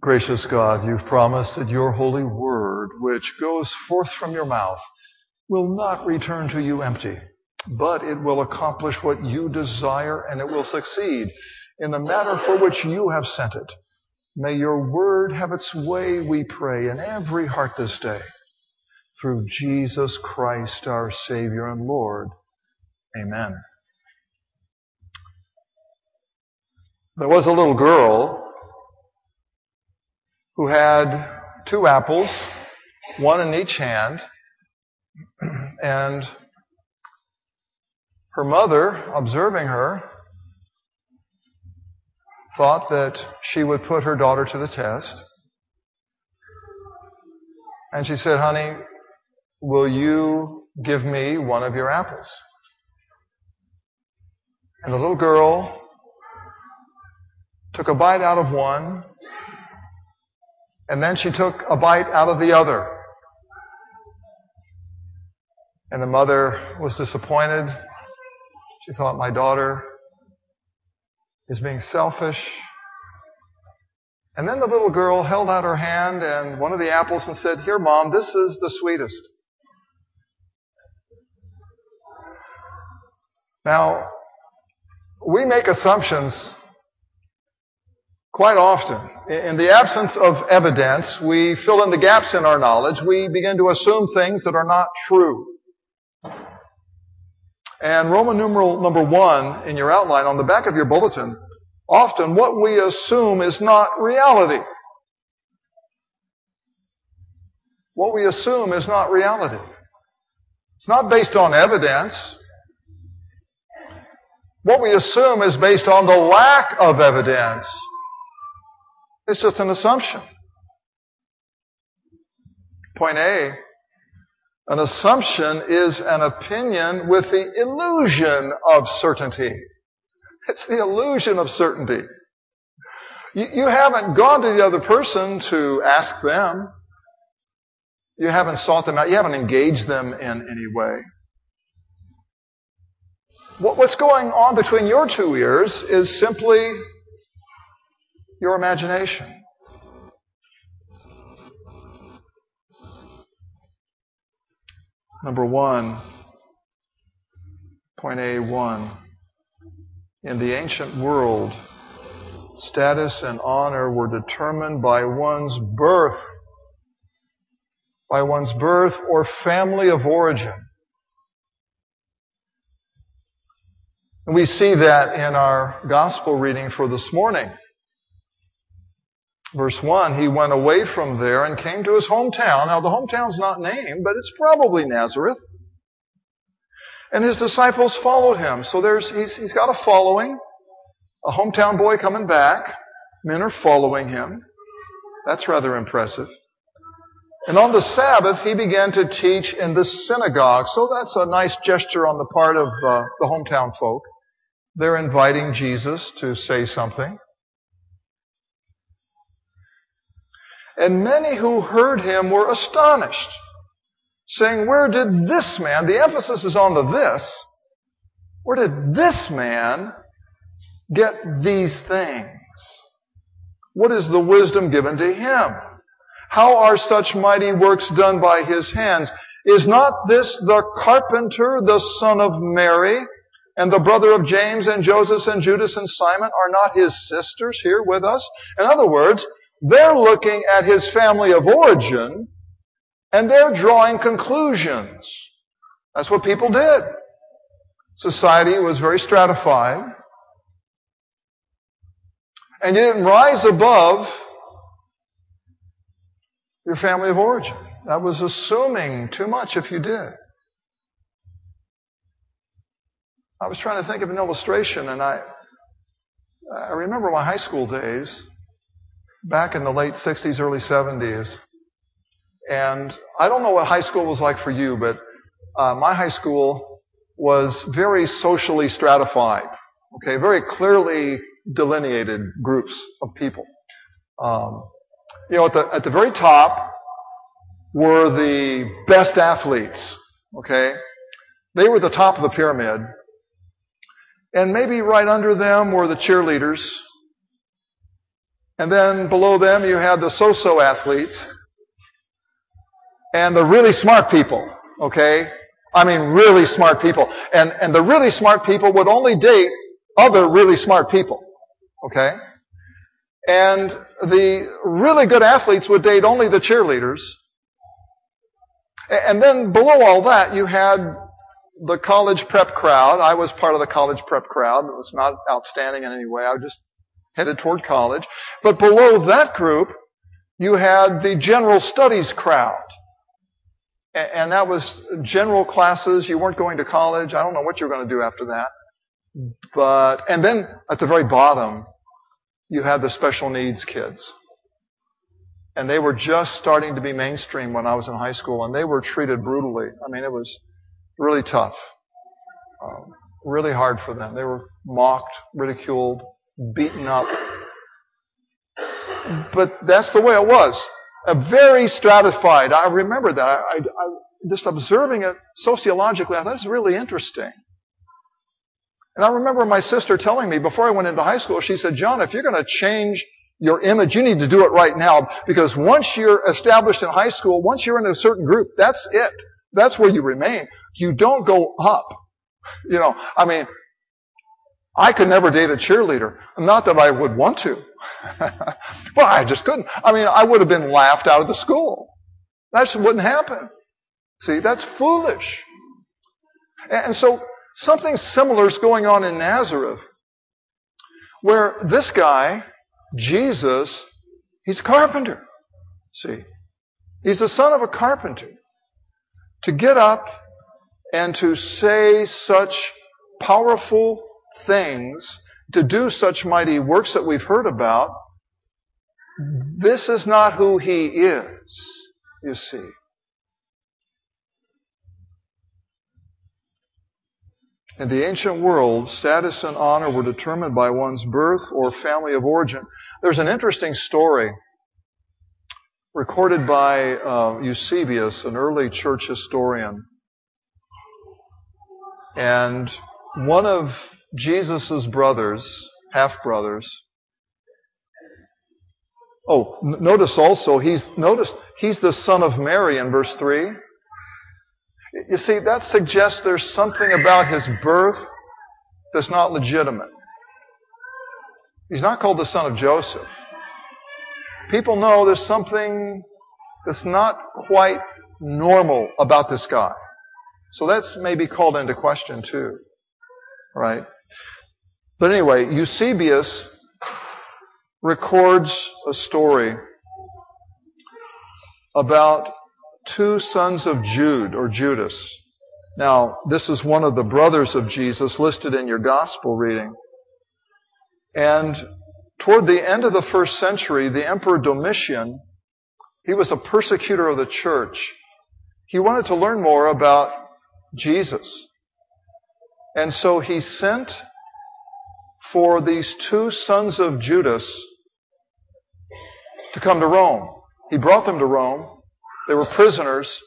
Gracious God, you've promised that your holy word, which goes forth from your mouth, will not return to you empty, but it will accomplish what you desire and it will succeed in the matter for which you have sent it. May your word have its way, we pray, in every heart this day. Through Jesus Christ, our Savior and Lord. Amen. There was a little girl who had two apples, one in each hand, and her mother, observing her, thought that she would put her daughter to the test. And she said, Honey, will you give me one of your apples? And the little girl took a bite out of one and then she took a bite out of the other. And the mother was disappointed. She thought, my daughter is being selfish. And then the little girl held out her hand and one of the apples and said, Here, mom, this is the sweetest. Now, we make assumptions quite often. In the absence of evidence, we fill in the gaps in our knowledge. We begin to assume things that are not true. And Roman numeral number one in your outline on the back of your bulletin, often what we assume is not reality. What we assume is not reality. It's not based on evidence. What we assume is based on the lack of evidence it's just an assumption. Point A, an assumption is an opinion with the illusion of certainty. It's the illusion of certainty. You, you, haven't gone to the other person to ask them. You haven't sought them out. You haven't engaged them in any way. What, what's going on between your two ears is simply your imagination. Number one, point A1. In the ancient world, status and honor were determined by one's birth, by one's birth or family of origin. And we see that in our gospel reading for this morning. Verse 1, he went away from there and came to his hometown. Now the hometown's not named, but it's probably Nazareth. And his disciples followed him. So there's, he's, he's got a following. A hometown boy coming back. Men are following him. That's rather impressive. And on the Sabbath, he began to teach in the synagogue. So that's a nice gesture on the part of uh, the hometown folk. They're inviting Jesus to say something. And many who heard him were astonished, saying, Where did this man, the emphasis is on the this, where did this man get these things? What is the wisdom given to him? How are such mighty works done by his hands? Is not this the carpenter, the son of Mary, and the brother of James and Joseph and Judas and Simon? Are not his sisters here with us? In other words, they're looking at his family of origin and they're drawing conclusions. That's what people did. Society was very stratified. And you didn't rise above your family of origin. That was assuming too much if you did. I was trying to think of an illustration and I, I remember my high school days back in the late 60s, early 70s. And I don't know what high school was like for you, but uh, my high school was very socially stratified. Okay, very clearly delineated groups of people. Um, you know, at the at the very top were the best athletes. Okay, they were the top of the pyramid, and maybe right under them were the cheerleaders And then below them you had the so-so athletes and the really smart people, okay? I mean really smart people. And, and the really smart people would only date other really smart people, okay? And the really good athletes would date only the cheerleaders. And then below all that, you had the college prep crowd. I was part of the college prep crowd. It was not outstanding in any way. I just headed toward college. But below that group, you had the general studies crowd. And that was general classes. You weren't going to college. I don't know what you were going to do after that. But, and then at the very bottom, you had the special needs kids. And they were just starting to be mainstream when I was in high school, and they were treated brutally. I mean, it was really tough. Um, really hard for them. They were mocked, ridiculed, beaten up. But that's the way it was. A very stratified. I remember that. I, I, I just observing it sociologically, I thought it's really interesting. And I remember my sister telling me before I went into high school, she said, John, if you're going to change your image, you need to do it right now because once you're established in high school, once you're in a certain group, that's it. That's where you remain. You don't go up. You know, I mean, I could never date a cheerleader. Not that I would want to. but I just couldn't. I mean, I would have been laughed out of the school. That just wouldn't happen. See, that's foolish. And so something similar is going on in Nazareth, where this guy, Jesus, he's a carpenter. See, he's the son of a carpenter. To get up and to say such powerful things, to do such mighty works that we've heard about, this is not who he is, you see. In the ancient world, status and honor were determined by one's birth or family of origin. There's an interesting story recorded by uh, Eusebius, an early church historian. And one of Jesus' brothers, half brothers, oh, n- notice also, he's, notice, he's the son of Mary in verse 3. You see, that suggests there's something about his birth that's not legitimate. He's not called the son of Joseph. People know there's something that's not quite normal about this guy. So that's maybe called into question too. Right? But anyway, Eusebius records a story about two sons of Jude or Judas. Now, this is one of the brothers of Jesus listed in your gospel reading. And toward the end of the first century, the Emperor Domitian, he was a persecutor of the church. He wanted to learn more about Jesus. And so he sent for these two sons of Judas to come to Rome. He brought them to Rome. They were prisoners.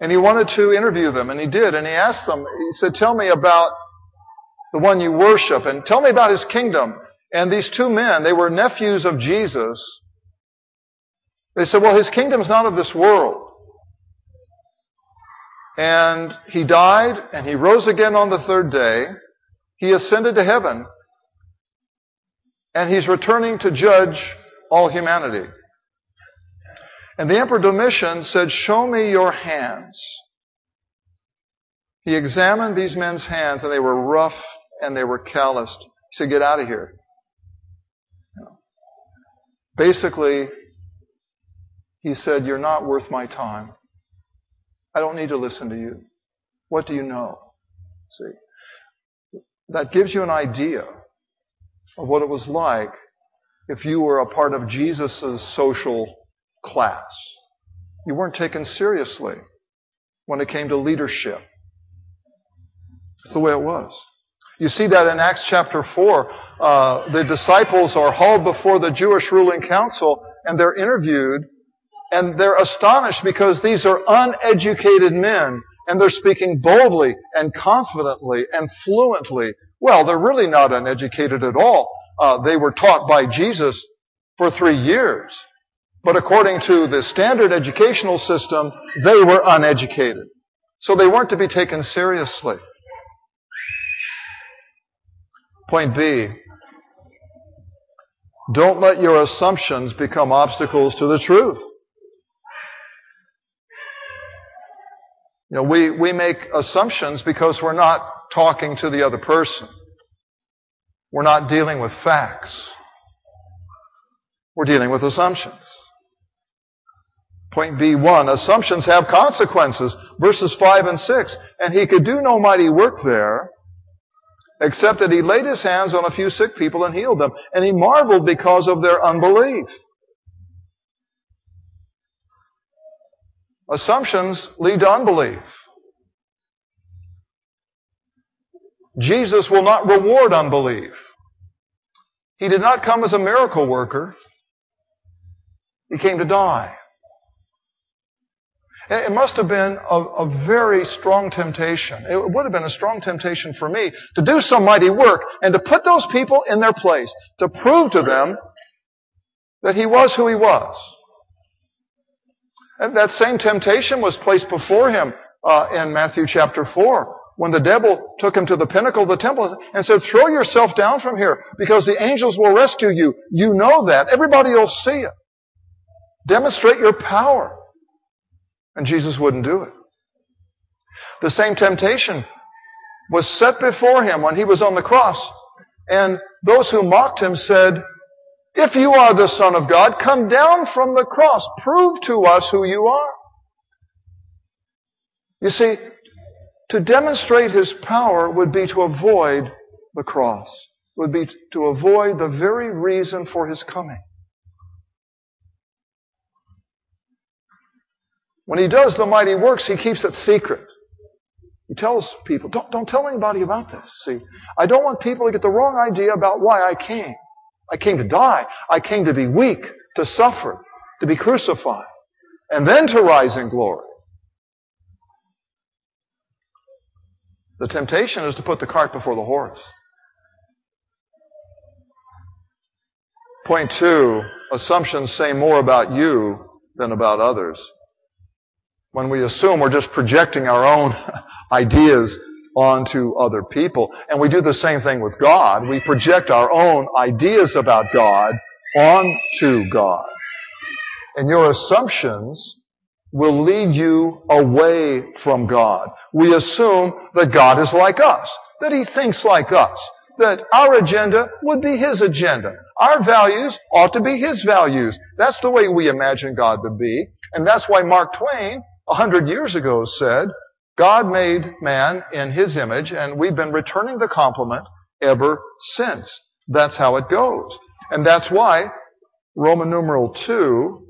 And he wanted to interview them, and he did. And he asked them, he said, Tell me about the one you worship, and tell me about his kingdom. And these two men, they were nephews of Jesus. They said, Well, his kingdom is not of this world. And he died, and he rose again on the third day. He ascended to heaven. And he's returning to judge all humanity. And the Emperor Domitian said, Show me your hands. He examined these men's hands, and they were rough and they were calloused. He said, Get out of here. Basically, he said, You're not worth my time. I don't need to listen to you. What do you know? See? That gives you an idea of what it was like if you were a part of Jesus' social class. You weren't taken seriously when it came to leadership. That's the way it was. You see that in Acts chapter 4. Uh, the disciples are hauled before the Jewish ruling council and they're interviewed and they're astonished because these are uneducated men and they're speaking boldly and confidently and fluently. Well, they're really not uneducated at all. uh, they were taught by Jesus for three years. But according to the standard educational system, they were uneducated. So they weren't to be taken seriously. Point B. Don't let your assumptions become obstacles to the truth. You know, we, we make assumptions because we're not talking to the other person. We're not dealing with facts. We're dealing with assumptions. Point B1, assumptions have consequences. Verses 5 and 6. And he could do no mighty work there, except that he laid his hands on a few sick people and healed them. And he marveled because of their unbelief. Assumptions lead to unbelief. Jesus will not reward unbelief. He did not come as a miracle worker. He came to die. It must have been a, a, very strong temptation. It would have been a strong temptation for me to do some mighty work and to put those people in their place, to prove to them that he was who he was. And that same temptation was placed before him uh, in Matthew chapter 4 when the devil took him to the pinnacle of the temple and said, throw yourself down from here because the angels will rescue you. You know that. Everybody will see it. Demonstrate your power. And Jesus wouldn't do it. The same temptation was set before him when he was on the cross. And those who mocked him said, if you are the Son of God, come down from the cross. Prove to us who you are. You see, to demonstrate his power would be to avoid the cross, would be to avoid the very reason for his coming. When he does the mighty works, he keeps it secret. He tells people, don't, don't tell anybody about this. See, I don't want people to get the wrong idea about why I came. I came to die. I came to be weak, to suffer, to be crucified, and then to rise in glory. The temptation is to put the cart before the horse. Point two, assumptions say more about you than about others when we assume we're just projecting our own ideas onto other people. And we do the same thing with God. We project our own ideas about God onto God. And your assumptions will lead you away from God. We assume that God is like us, that He thinks like us, that our agenda would be His agenda. Our values ought to be His values. That's the way we imagine God to be. And that's why Mark Twain a hundred years ago said, God made man in his image, and we've been returning the compliment ever since. That's how it goes. And that's why Roman numeral 2,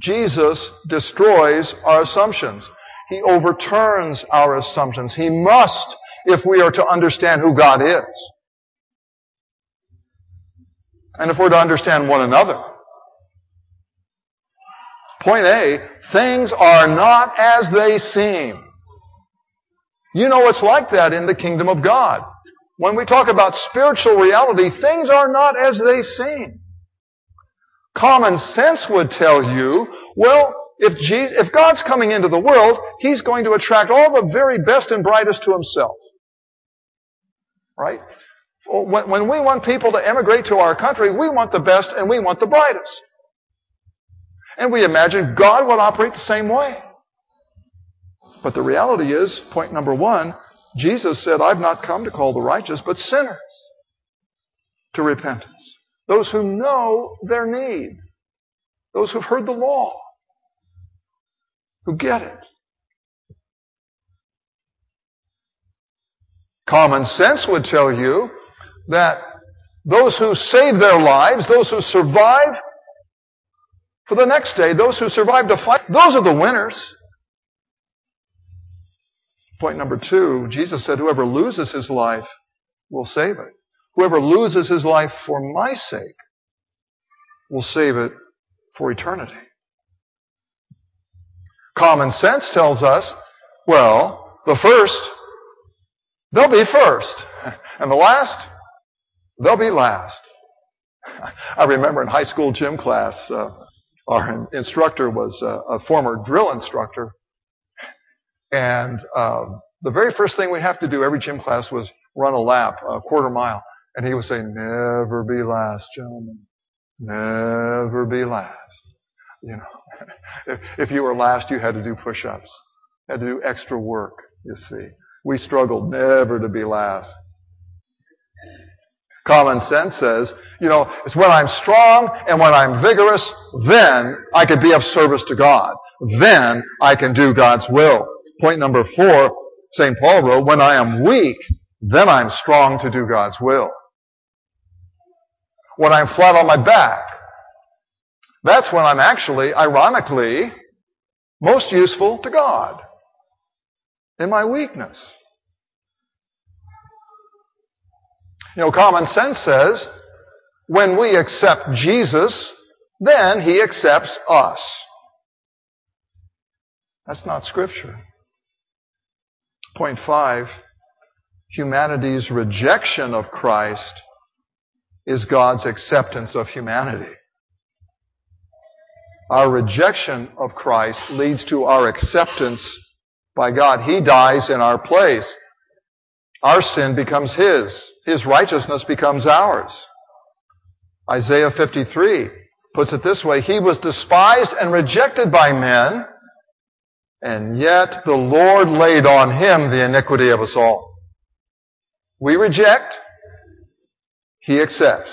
Jesus destroys our assumptions. He overturns our assumptions. He must if we are to understand who God is. And if we're to understand one another. Point A, things are not as they seem. You know it's like that in the kingdom of God. When we talk about spiritual reality, things are not as they seem. Common sense would tell you, well, if, Jesus, if God's coming into the world, He's going to attract all the very best and brightest to Himself. Right? When, when we want people to emigrate to our country, we want the best and we want the brightest. And we imagine God will operate the same way. But the reality is, point number one, Jesus said, I've not come to call the righteous, but sinners to repentance. Those who know their need. Those who've heard the law. Who get it. Common sense would tell you that those who save their lives, those who survive for the next day, those who survive to fight, those are the winners. Point number two, Jesus said, whoever loses his life will save it. Whoever loses his life for my sake will save it for eternity. Common sense tells us, well, the first, they'll be first. And the last, they'll be last. I remember in high school gym class, uh, our instructor was a, a, former drill instructor, and um, the very first thing we have to do every gym class was run a lap, a quarter mile, and he would say, "Never be last, gentlemen. Never be last." You know, if, if you were last, you had to do push-ups, had to do extra work. You see, we struggled never to be last. Common sense says, you know, it's when I'm strong and when I'm vigorous, then I can be of service to God. Then I can do God's will. Point number four, St. Paul wrote, when I am weak, then I'm strong to do God's will. When I'm flat on my back, that's when I'm actually, ironically, most useful to God. In my weakness. You know, common sense says when we accept Jesus, then he accepts us. That's not scripture. Point five, humanity's rejection of Christ is God's acceptance of humanity. Our rejection of Christ leads to our acceptance by God. He dies in our place. Our sin becomes His. His righteousness becomes ours. Isaiah 53 puts it this way, He was despised and rejected by men, and yet the Lord laid on Him the iniquity of us all. We reject, He accepts.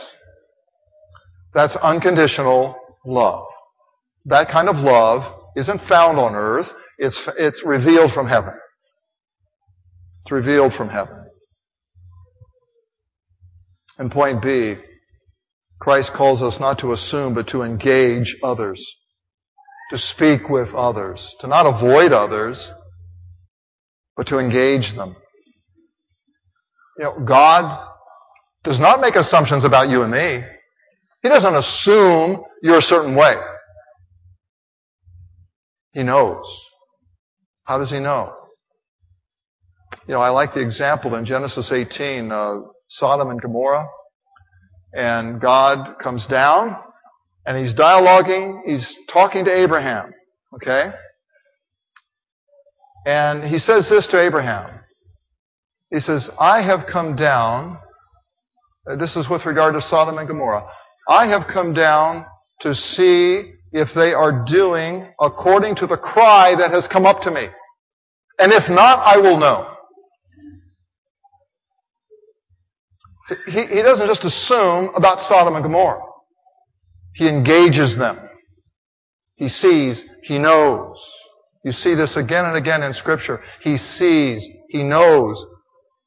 That's unconditional love. That kind of love isn't found on earth. It's, it's revealed from heaven. It's revealed from heaven. And point B, Christ calls us not to assume, but to engage others, to speak with others, to not avoid others, but to engage them. You know, God does not make assumptions about you and me. He doesn't assume you're a certain way. He knows. How does he know? You know, I like the example in Genesis 18, uh, Sodom and Gomorrah. And God comes down and he's dialoguing, he's talking to Abraham. Okay? And he says this to Abraham. He says, I have come down, this is with regard to Sodom and Gomorrah, I have come down to see if they are doing according to the cry that has come up to me. And if not, I will know. He, he doesn't just assume about Sodom and Gomorrah. He engages them. He sees, he knows. You see this again and again in scripture. He sees, he knows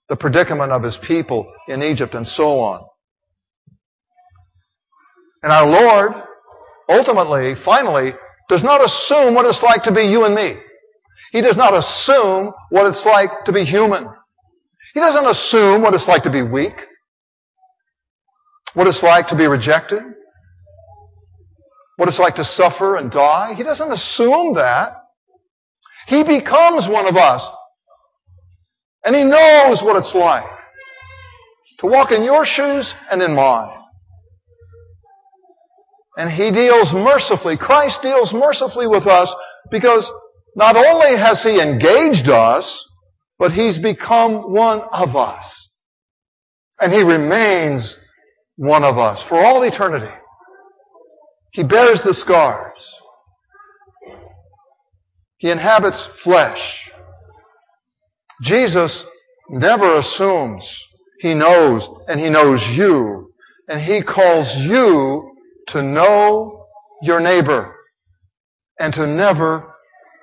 the predicament of his people in Egypt and so on. And our Lord ultimately, finally, does not assume what it's like to be you and me. He does not assume what it's like to be human. He doesn't assume what it's like to be weak, what it's like to be rejected, what it's like to suffer and die. He doesn't assume that. He becomes one of us. And he knows what it's like to walk in your shoes and in mine. And He deals mercifully. Christ deals mercifully with us because not only has He engaged us, but He's become one of us. And He remains one of us for all eternity. He bears the scars. He inhabits flesh. Jesus never assumes. He knows, and He knows you. And He calls you to know your neighbor and to never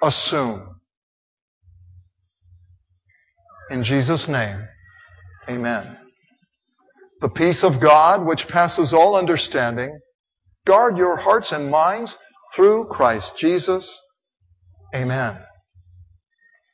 assume. In Jesus' name, amen. The peace of God, which passes all understanding, guard your hearts and minds through Christ Jesus. Amen.